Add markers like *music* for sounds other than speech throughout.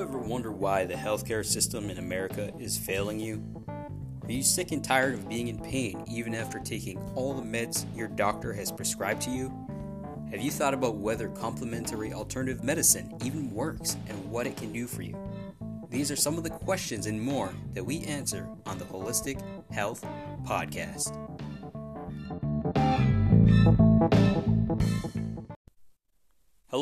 ever wonder why the healthcare system in America is failing you? Are you sick and tired of being in pain even after taking all the meds your doctor has prescribed to you? Have you thought about whether complementary alternative medicine even works and what it can do for you? These are some of the questions and more that we answer on the Wholistic Health Podcast.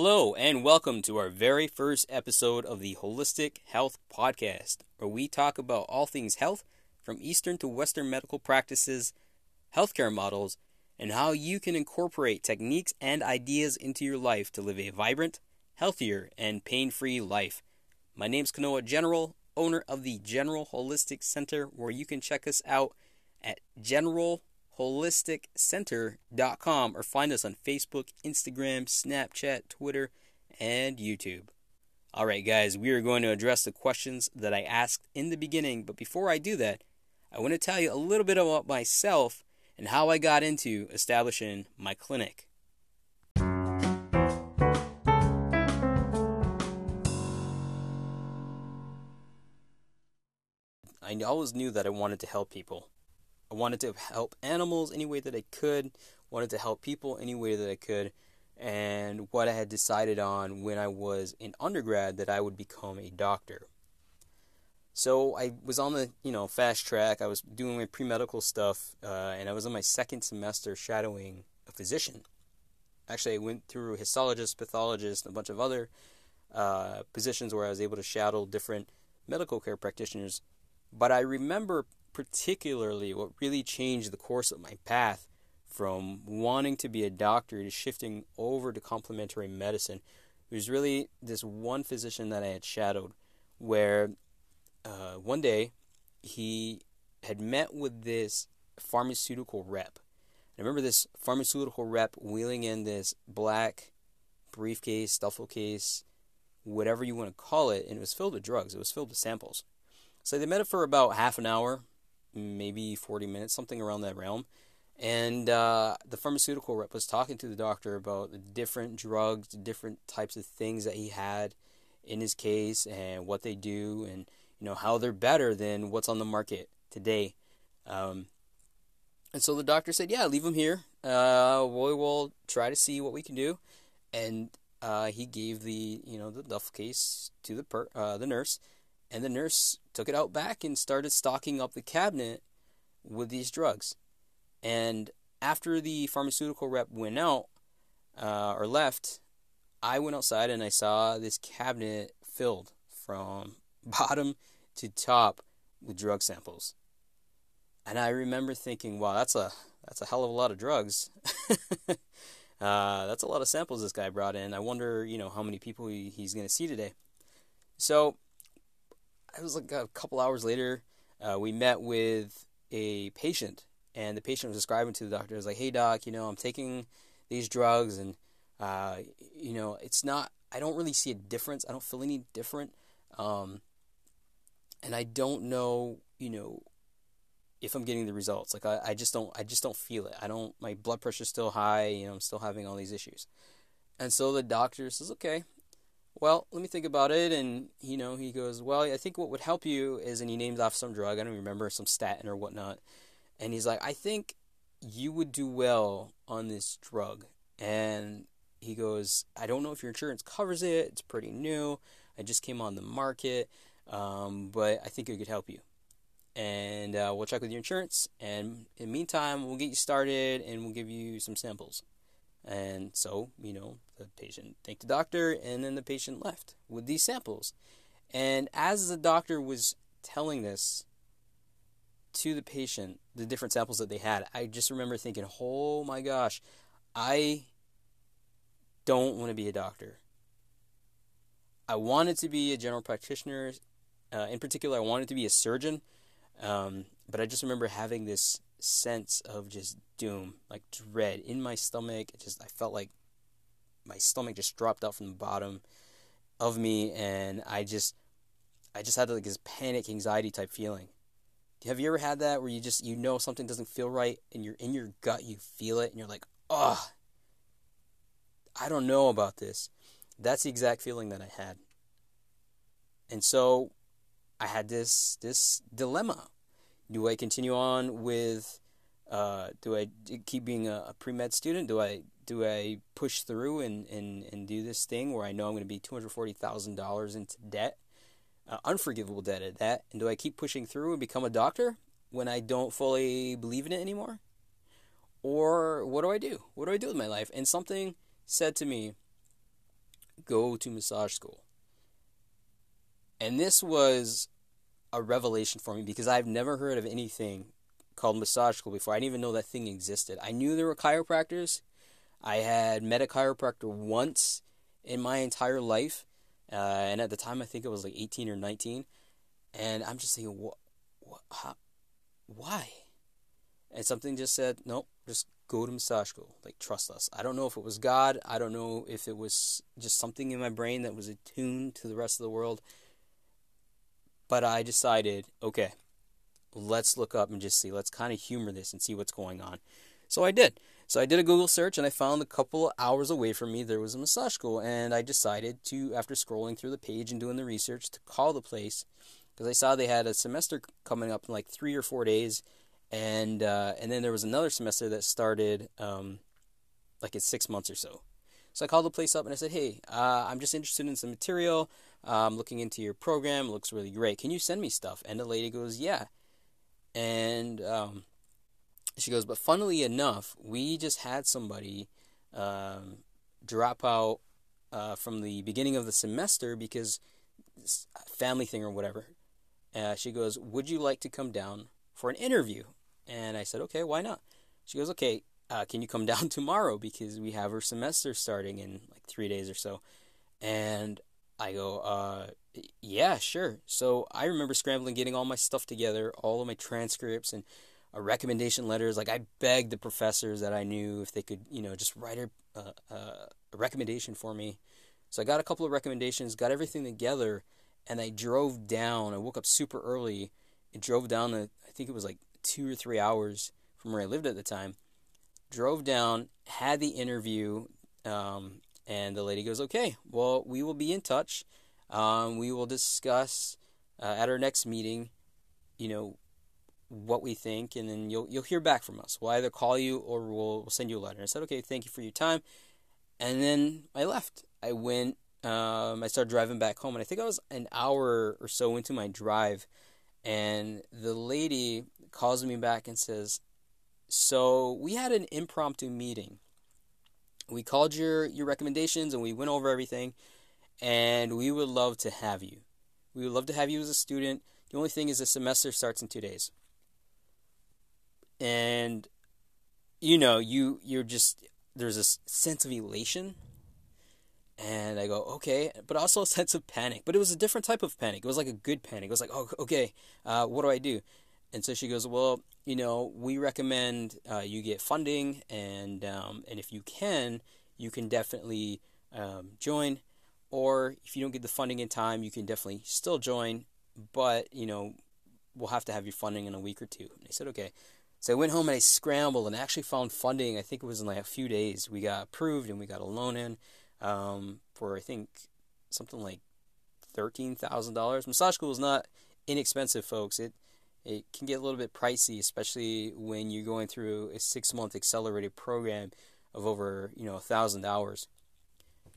Hello, and welcome to our very first episode of the Wholistic Health Podcast, where we talk about all things health from Eastern to Western medical practices, healthcare models, and how you can incorporate techniques and ideas into your life to live a vibrant, healthier, and pain free life. My name is Kanoa General, owner of the General Wholistic Center, where you can check us out at General wholisticcenter.com or find us on Facebook, Instagram, Snapchat, Twitter, and YouTube. All right, guys, we are going to address the questions that I asked in the beginning, but before I do that, I want to tell you a little bit about myself and how I got into establishing my clinic. I always knew that I wanted to help people. I wanted to help animals any way that I could, wanted to help people any way that I could, and what I had decided on when I was in undergrad that I would become a doctor. So I was on the you know fast track. I was doing my pre medical stuff, uh, and I was in my second semester shadowing a physician. Actually, I went through histologist, pathologist, a bunch of other uh, positions where I was able to shadow different medical care practitioners. But I remember particularly what really changed the course of my path from wanting to be a doctor to shifting over to complementary medicine it was really this one physician that I had shadowed where uh, one day he had met with this pharmaceutical rep. I remember this pharmaceutical rep wheeling in this black briefcase, duffel case, whatever you want to call it, and it was filled with drugs. It was filled with samples. So they met for about half an hour, maybe 40 minutes, something around that realm. And uh, the pharmaceutical rep was talking to the doctor about the different drugs, different types of things that he had in his case, and what they do, and you know how they're better than what's on the market today. Um, and so the doctor said, "Yeah, leave him here. Uh, we will try to see what we can do." And uh, he gave the you know the duffel case to the per, uh, the nurse, and the nurse took it out back and started stocking up the cabinet with these drugs. And after the pharmaceutical rep went out uh, or left, I went outside and I saw this cabinet filled from *laughs* bottom to top with drug samples. And I remember thinking, wow, that's a that's a hell of a lot of drugs. *laughs* uh, that's a lot of samples this guy brought in. I wonder, you know, how many people he, he's going to see today. So it was like a couple hours later, uh, we met with a patient, and the patient was describing to the doctor, "Was like, hey doc, you know, I'm taking these drugs, and uh, you know, it's not. I don't really see a difference. I don't feel any different, um, and I don't know, you know, if I'm getting the results. Like I, I just don't. I just don't feel it. I don't. My blood pressure's still high. You know, I'm still having all these issues." And so the doctor says, "Okay, well, let me think about it. And, you know, he goes, well, I think what would help you is, and he names off some drug, I don't remember, some statin or whatnot. And he's like, I think you would do well on this drug. And he goes, I don't know if your insurance covers it. It's pretty new. I just came on the market. Um, but I think it could help you. And uh, we'll check with your insurance. And in the meantime, we'll get you started and we'll give you some samples. And so, you know, the patient thanked the doctor, and then the patient left with these samples. And as the doctor was telling this to the patient, the different samples that they had, I just remember thinking, oh my gosh, I don't want to be a doctor. I wanted to be a general practitioner. Uh, in particular, I wanted to be a surgeon. Um, but I just remember having this sense of just doom, like dread in my stomach. It just I felt like my stomach just dropped out from the bottom of me, and I just I just had like this panic, anxiety type feeling. Have you ever had that where you just you know something doesn't feel right, and you're in your gut, you feel it, and you're like, oh, I don't know about this. That's the exact feeling that I had. And so I had this this dilemma. Do I continue on with uh, do I keep being a, a pre med student? Do I do I push through and, and, and do this thing where I know I'm going to be two hundred forty thousand dollars into debt, uh, unforgivable debt at that? And do I keep pushing through and become a doctor when I don't fully believe in it anymore? Or what do I do? What do I do with my life? And something said to me, go to massage school. And this was a revelation for me because I've never heard of anything called massage school before. I didn't even know that thing existed. I knew there were chiropractors. I had met a chiropractor once in my entire life. Uh, and at the time, I think it was like 18 or 19. And I'm just thinking, what, what how, why? And something just said, nope, just go to massage school. Like, trust us. I don't know if it was God. I don't know if it was just something in my brain that was attuned to the rest of the world. But I decided, okay, let's look up and just see. Let's kind of humor this and see what's going on. So I did. So I did a Google search and I found a couple hours away from me there was a massage school. And I decided to, after scrolling through the page and doing the research, to call the place because I saw they had a semester coming up in like three or four days and uh, and then there was another semester that started um, like in six months or so. So I called the place up and I said, "Hey, uh, I'm just interested in some material. I'm looking into your program. It looks really great. Can you send me stuff?" And the lady goes, "Yeah." And um, she goes, "But funnily enough, we just had somebody um, drop out uh, from the beginning of the semester because family thing or whatever." Uh, she goes, "Would you like to come down for an interview?" And I said, okay, why not? She goes, okay, uh, can you come *laughs* down tomorrow because we have our semester starting in like three days or so. And I go, uh, yeah, sure. So I remember scrambling, getting all my stuff together, all of my transcripts and uh, recommendation letters. Like I begged the professors that I knew if they could, you know, just write a, a recommendation for me. So I got a couple of recommendations, got everything together, and I drove down. I woke up super early and drove down. The, I think it was like two or three hours from where I lived at the time. Drove down, had the interview, um, and the lady goes, "Okay, well, we will be in touch. Um, we will discuss uh, at our next meeting, you know, what we think, and then you'll you'll hear back from us. We'll either call you or we'll, we'll send you a letter." And I said, "Okay, thank you for your time," and then I left. I went. Um, I started driving back home, and I think I was an hour or so into my drive, and the lady calls me back and says, "So we had an impromptu meeting. We called your your recommendations and we went over everything, and we would love to have you. We would love to have you as a student. The only thing is the semester starts in two days, and you know you you're just there's this sense of elation." And I go, okay, but also a *laughs* sense of panic. But it was a different type of panic. It was like a good panic. It was like, oh, okay, uh, what do I do? And so she goes, well, you know, we recommend uh, you get funding, and um, and if you can, you can definitely um, join. Or if you don't get the funding in time, you can definitely still join, but you know, we'll have to have your funding in a week or two. And I said, okay. So I went home and I scrambled and actually found funding. I think it was in like a few days. We got approved and we got a loan in um, for I think something like thirteen thousand dollars. Massage school is not inexpensive, folks. It it can get a little bit pricey, especially when you're going through a six month accelerated program of over you know a thousand hours.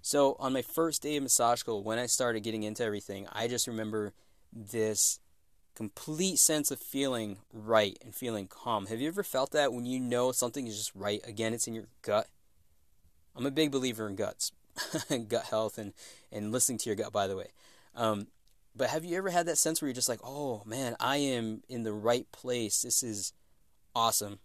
So on my first day of massage school, when I started getting into everything, I just remember this complete sense of feeling right and feeling calm. Have you ever felt that when you know something is just right? Again, it's in your gut. I'm a big believer in guts, *laughs* gut health, and and listening to your gut. By the way, um, but have you ever had that sense where you're just like, oh man, I am in the right place. This is awesome,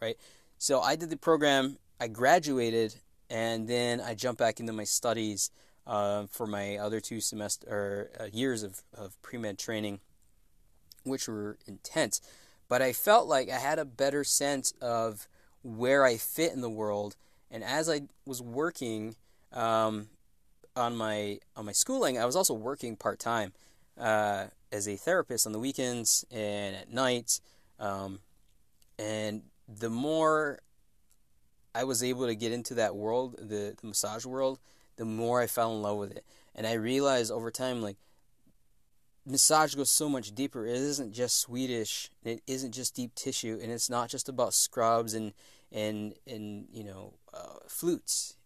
right? So I did the program, I graduated, and then I jumped back into my studies uh, for my other two semester or uh, years of, of pre med training, which were intense. But I felt like I had a better sense of where I fit in the world. And as I was working um, on my on my schooling, I was also working part time uh, as a therapist on the weekends and at night. Um, and the more I was able to get into that world, the, the massage world, the more I fell in love with it. And I realized over time, like, massage goes so much deeper. It isn't just Swedish. It isn't just deep tissue, and it's not just about scrubs and and and you know uh, flutes,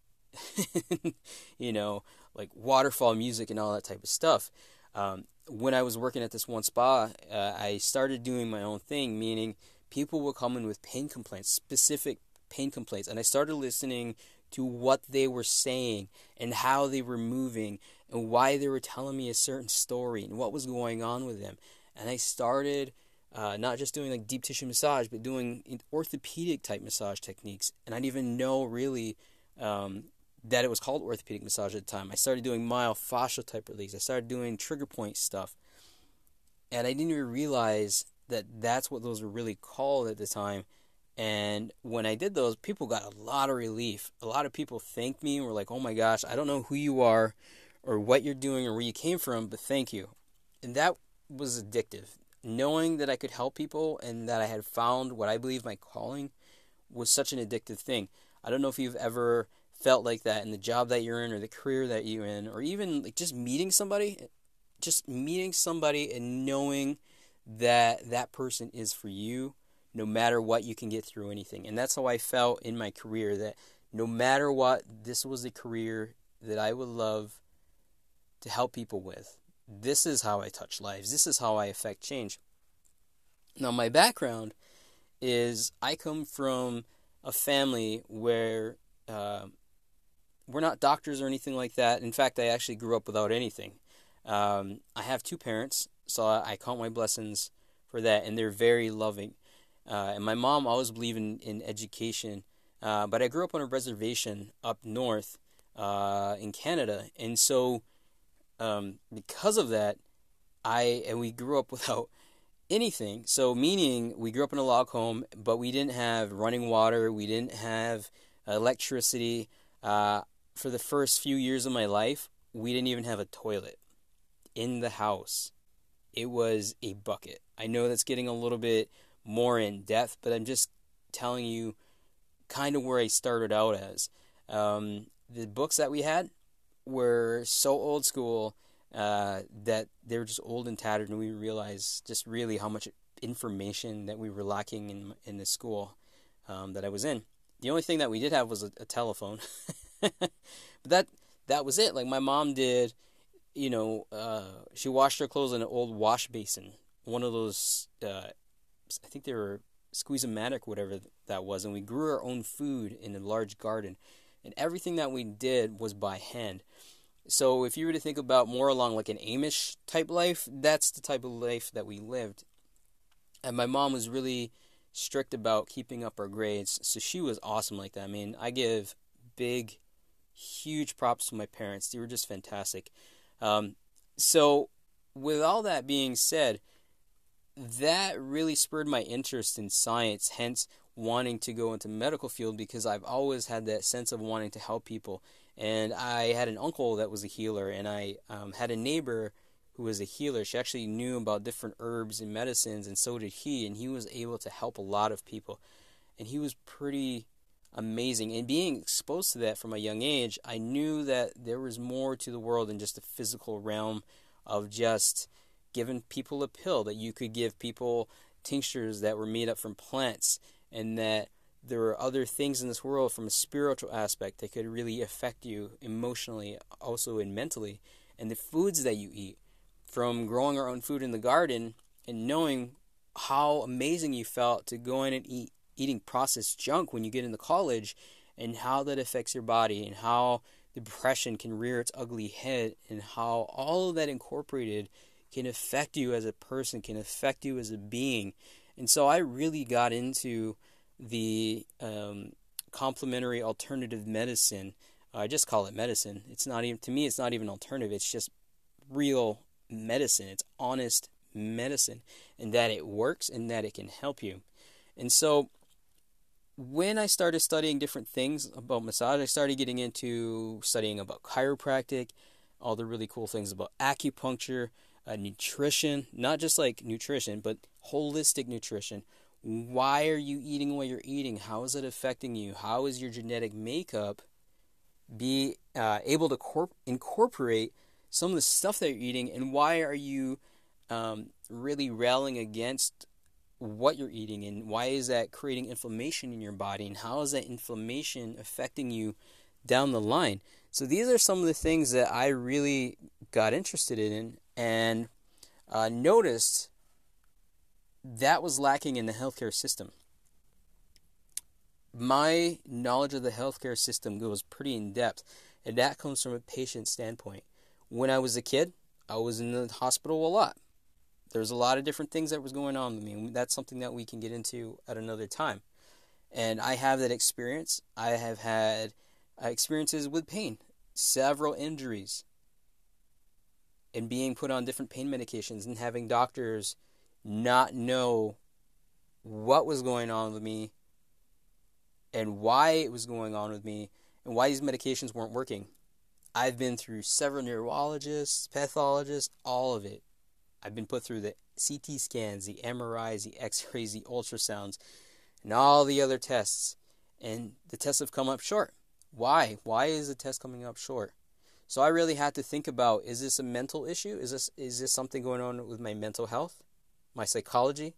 *laughs* you know like waterfall music and all that type of stuff. Um, when I was working at this one spa, uh, I started doing my own thing, meaning people come in with pain complaints, specific pain complaints, and I started listening to what they were saying and how they were moving and why they were telling me a certain story and what was going on with them. And I started uh, not just doing like deep tissue massage, but doing orthopedic type massage techniques. And I didn't even know really um, that it was called orthopedic massage at the time. I started doing myofascial type release. I started doing trigger point stuff. And I didn't even realize that that's what those were really called at the time. And when I did those, people got a lot of relief. A lot of people thanked me and were like, oh my gosh, I don't know who you are or what you're doing or where you came from, but thank you. And that was addictive. Knowing that I could help people and that I had found what I believe my calling was such an addictive thing. I don't know if you've ever felt like that in the job that you're in or the career that you're in or even like just meeting somebody just meeting somebody and knowing that that person is for you no matter what you can get through anything. And that's how i felt in my career that no matter what this was a career that i would love to help people with. This is how i touch lives. This is how i affect change. Now my background is i come from a family where uh, we're not doctors or anything like that in fact i actually grew up without anything um, i have two parents so I, count my blessings for that, and they're very loving. Uh, and my mom always believed in, in education, uh, but I grew up on a reservation up north uh, in Canada, and so um, because of that, I and we grew up *laughs* without anything. So meaning we grew up in a log home, but we didn't have running water, we didn't have electricity. Uh, for the first few years of my life, we didn't even have a toilet in the house it was a bucket. I know that's getting a little bit more in depth, but I'm just telling you kind of where I started out as. Um, the books that we had were so old school uh, that they were just old and tattered, and we realized just really how much information that we were lacking in in the school um, that I was in. The only thing that we did have was a, a telephone, *laughs* *laughs* but that that was it. Like my mom did you know, uh, she washed her clothes in an old wash basin, one of those. Uh, I think they were Squeeze-O-Matic, whatever that was, and we grew our own food in a large garden, and everything that we did was by hand. So if you were to think about more along like an Amish type life, that's the type of life that we lived. And my mom was really strict about keeping up our grades, so she was awesome like that. I mean, I give big, huge props to my parents. They were just fantastic. Um, so, with all that being said, that really spurred my interest in science, hence wanting to go into medical field because I've always had that sense of wanting to help people. And I had an uncle that was a healer, and I um, had a neighbor who was a healer. She actually knew about different herbs and medicines, and so did he, and he was able to help a lot of people. And he was pretty amazing. And being exposed to that from a young age, I knew that there was more to the world than just the physical realm of just giving people a pill, that you could give people tinctures that were made up from plants, and that there were other things in this world from a spiritual aspect that could really affect you emotionally, also and mentally. And the foods that you eat, from growing our own food in the garden and knowing how amazing you felt to go in and eat eating processed junk when you get into college and how that affects your body and how depression can rear its ugly head and how all of that incorporated can affect you as a person, can affect you as a being. And so I really got into the um, complementary alternative medicine. I just call it medicine. It's not even to me. It's not even alternative. It's just real medicine. It's honest medicine, and that it works and that it can help you. And so when I started studying different things about massage, I started getting into studying about chiropractic, all the really cool things about acupuncture, uh, nutrition, not just like nutrition, but holistic nutrition. Why are you eating what you're eating? How is it affecting you? How is your genetic makeup be uh, able to corp- incorporate some of the stuff that you're eating? And why are you um, really railing against what you're eating and why is that creating inflammation in your body and how is that inflammation affecting you down the line. So these are some of the things that I really got interested in and uh, noticed that was lacking in the healthcare system. My knowledge of the healthcare system goes pretty in depth, and that comes from a patient standpoint. When I was a kid, I was in the hospital a lot. There's a lot of different things that was going on with me. And That's something that we can get into at another time. And I have that experience. I have had uh, experiences with pain, several injuries, and being put on different pain medications and having doctors not know what was going on with me and why it was going on with me and why these medications weren't working. I've been through several neurologists, pathologists, all of it. I've been put through the CT scans, the MRIs, the X rays, the ultrasounds, and all the other tests. And the tests have come up short. Why? Why is the test coming up short? So I really had to think about is this a mental issue? Is this is this something going on with my mental health? My psychology?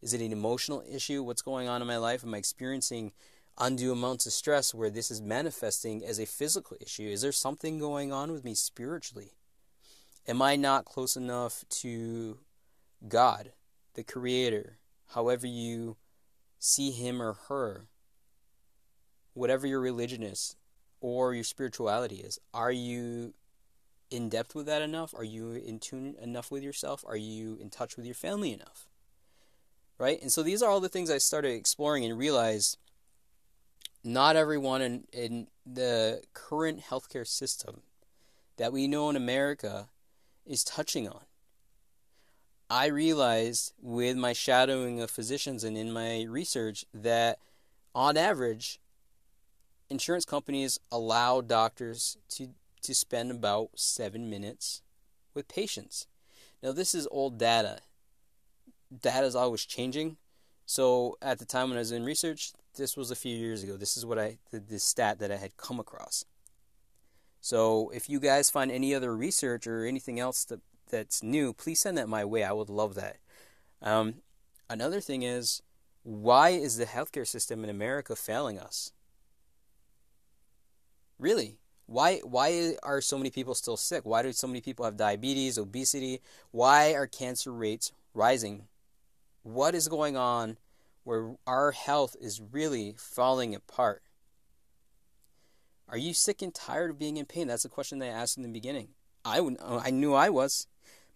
Is it an emotional issue? What's going on in my life? Am I experiencing undue amounts of stress where this is manifesting as a physical issue? Is there something going on with me spiritually? Am I not close enough to God, the Creator, however you see Him or her? Whatever your religion is or your spirituality is, are you in depth with that enough? Are you in tune enough with yourself? Are you in touch with your family enough? Right? And so these are all the things I started exploring and realized not everyone in, in the current healthcare system that we know in America is touching on. I realized with my shadowing of physicians and in my research that on average, insurance companies allow doctors to, to spend about seven minutes with patients. Now, this is old data. Data is always changing. So, at the time when I was in research, this was a few years ago. This is what I the, the stat that I had come across. So if you guys find any other research or anything else that that's new, please send that my way. I would love that. Um, another thing is, why is the healthcare system in America failing us? Really, why why are so many people still sick? Why do so many people have diabetes, obesity? Why are cancer rates rising? What is going on where our health is really falling apart. Are you sick and tired of being in pain? That's the question they asked in the beginning. I, would, uh, I knew I was.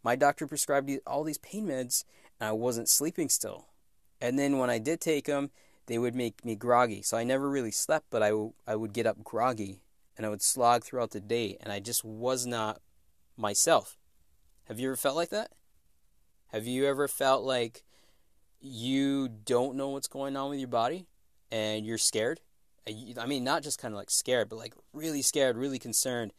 My doctor prescribed all these pain meds, and I wasn't sleeping still. And then when I did take them, they would make me groggy. So I never really slept, but I, w- I would get up groggy, and I would slog throughout the day, and I just was not myself. Have you ever felt like that? Have you ever felt like you don't know what's going on with your body and you're scared. I mean, not just kind of like scared, but like really scared, really concerned.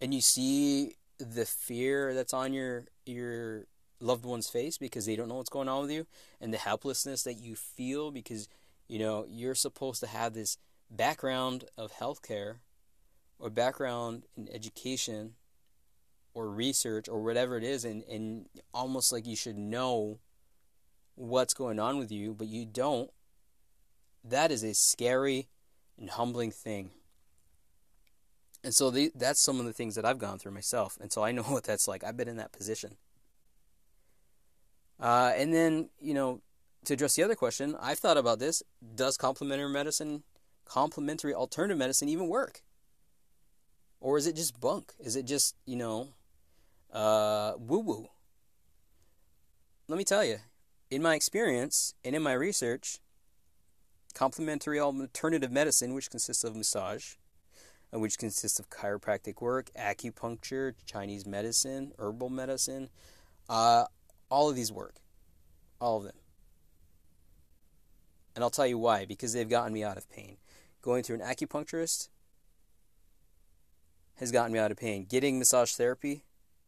And you see the fear that's on your your loved one's face because they don't know what's going on with you and the helplessness that you feel because you know you're supposed to have this background of healthcare or background in education or research or whatever it is and, and almost like you should know what's going on with you, but you don't, that is a scary and humbling thing. And so the, that's some of the things that I've gone through myself. And so I know *laughs* what that's like. I've been in that position. Uh, and then, you know, to address the other question, I've thought about this. Does complementary medicine, complementary alternative medicine even work? Or is it just bunk? Is it just, you know, uh, woo woo? Let me tell you, in my experience and in my research, complementary alternative medicine, which consists of massage, which consists of chiropractic work, acupuncture, Chinese medicine, herbal medicine, uh, all of these work. All of them. And I'll tell you why, because they've gotten me out of pain. Going to an acupuncturist has gotten me out of pain. Getting massage therapy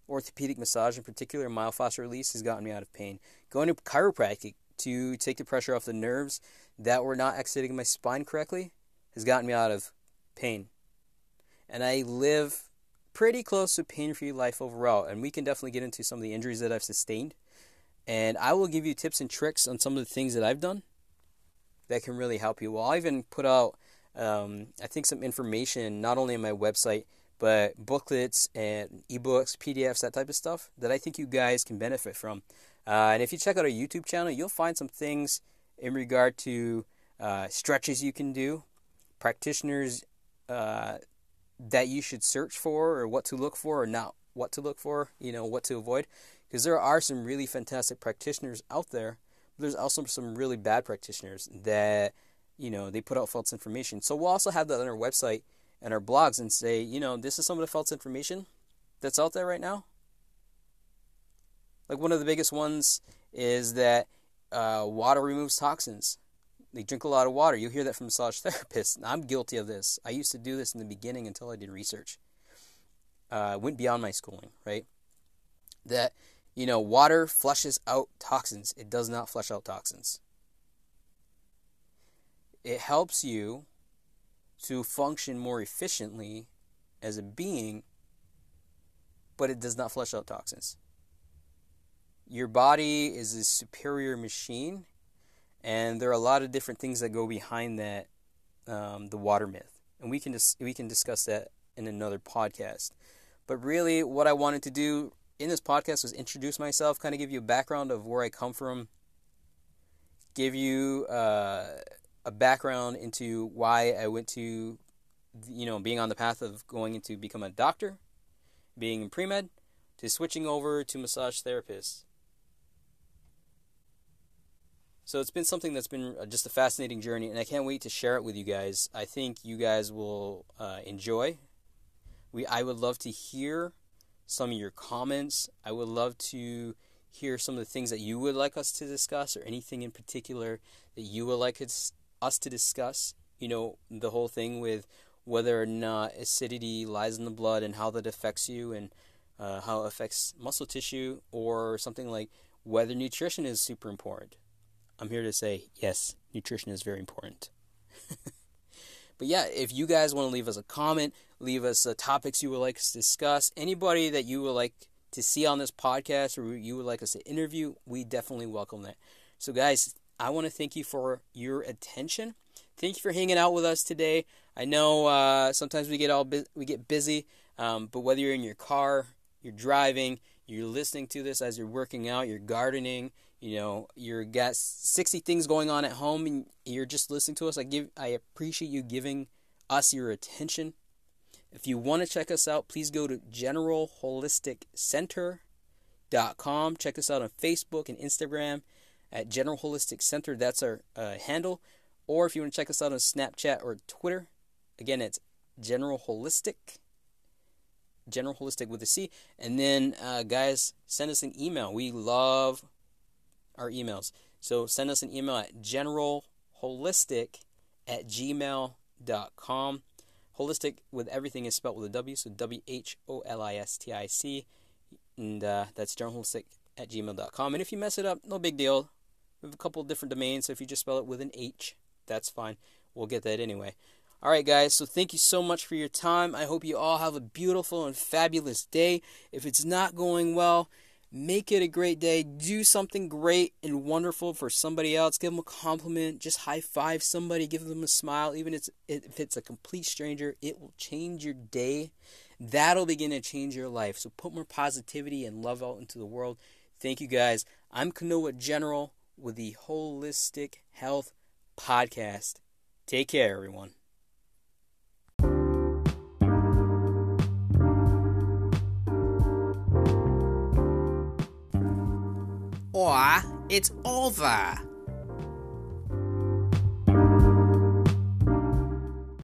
orthopedic massage in particular, myofascial release, has gotten me out of pain. Going to chiropractic to take the pressure off the nerves that were not exiting my spine correctly has gotten me out of pain. And I live pretty close to pain free life overall. And we can definitely get into some of the injuries that I've sustained. And I will give you tips and tricks on some of the things that I've done that can really help you. Well, I even put out, um, I think, some information not only on my website, but booklets and ebooks, PDFs, that type of stuff that I think you guys can benefit from. Uh, and if you check out our YouTube channel, you'll find some things in regard to uh, stretches you can do, practitioners uh, that you should search for, or what to look for, or not what to look for, you know, what to avoid. Because there are some really fantastic practitioners out there, but there's also some really bad practitioners that, you know, they put out false information. So we'll also have that on our website and our blogs and say, you know, this is some of the false information that's out there right now. Like one of the biggest ones is that uh, water removes toxins. They drink a lot of water. You'll hear that from massage *laughs* therapists. I'm guilty of this. I used to do this in the beginning until I did research. Uh, went beyond my schooling, right? That, you know, water flushes out toxins. It does not flush out toxins. It helps you to function more efficiently as a being, but it does not flush out toxins. Your body is a superior machine, and there are a lot of different things that go behind that, um, the water myth, and we can dis- we can discuss that in another podcast. But really, what I wanted to do in this podcast was introduce myself, kind of give you a background of where I come from, give you. Uh, a background into why I went to, you know, being on the path of going into become a doctor, being in pre med, to switching over to massage therapist. So it's been something that's been uh, just a fascinating journey, and I can't wait to share it with you guys. I think you guys will uh, enjoy. We I would love to hear some of your comments. I would love to hear some of the things that you would like us to discuss, or anything in particular that you would like us to discuss, you know, the whole thing with whether or not acidity lies in the blood and how that affects you and uh, how it affects muscle tissue, or something like whether nutrition is super important. I'm here to say yes, nutrition is very important. *laughs* but yeah, if you guys want to leave us a comment, leave us uh, topics you would like us to discuss, anybody that you would like to see on this podcast or you would like us to interview, we definitely welcome that. So, guys, I want to thank you for your attention. Thank you for hanging out with us today. I know uh, sometimes we get all bu- we get busy, um, but whether you're in your car, you're driving, you're listening to this as you're working out, you're gardening, you know, you're got 60 things going on at home, and you're just listening to us. I give I appreciate you giving us your attention. If you want to check us out, please go to generalwholisticcenter.com. Check us out on Facebook and Instagram at General Wholistic Center. That's our uh, handle. Or if you want to check us out on Snapchat or Twitter, again, it's General Wholistic. General Wholistic with a C. And then, uh, guys, send us an email. We love our emails. So send us an email at generalwholistic at gmail.com. Holistic with everything is spelled with a W, so W H O L I S T I C. And uh, that's generalwholistic at gmail.com. And if you mess it up, no big deal. We have a couple different domains, so if you just spell it with an H, that's fine. We'll get that anyway. All right, guys, so thank you so much for your time. I hope you all have a beautiful and fabulous day. If it's not going well, make it a great day. Do something great and wonderful for somebody else. Give them a compliment. Just high five somebody. Give them a smile. Even if it's a complete stranger, it will change your day. That'll begin to change your life. So put more positivity and love out into the world. Thank you, guys. I'm Kanoa General with the Wholistic Health Podcast. Take care, everyone. It's over.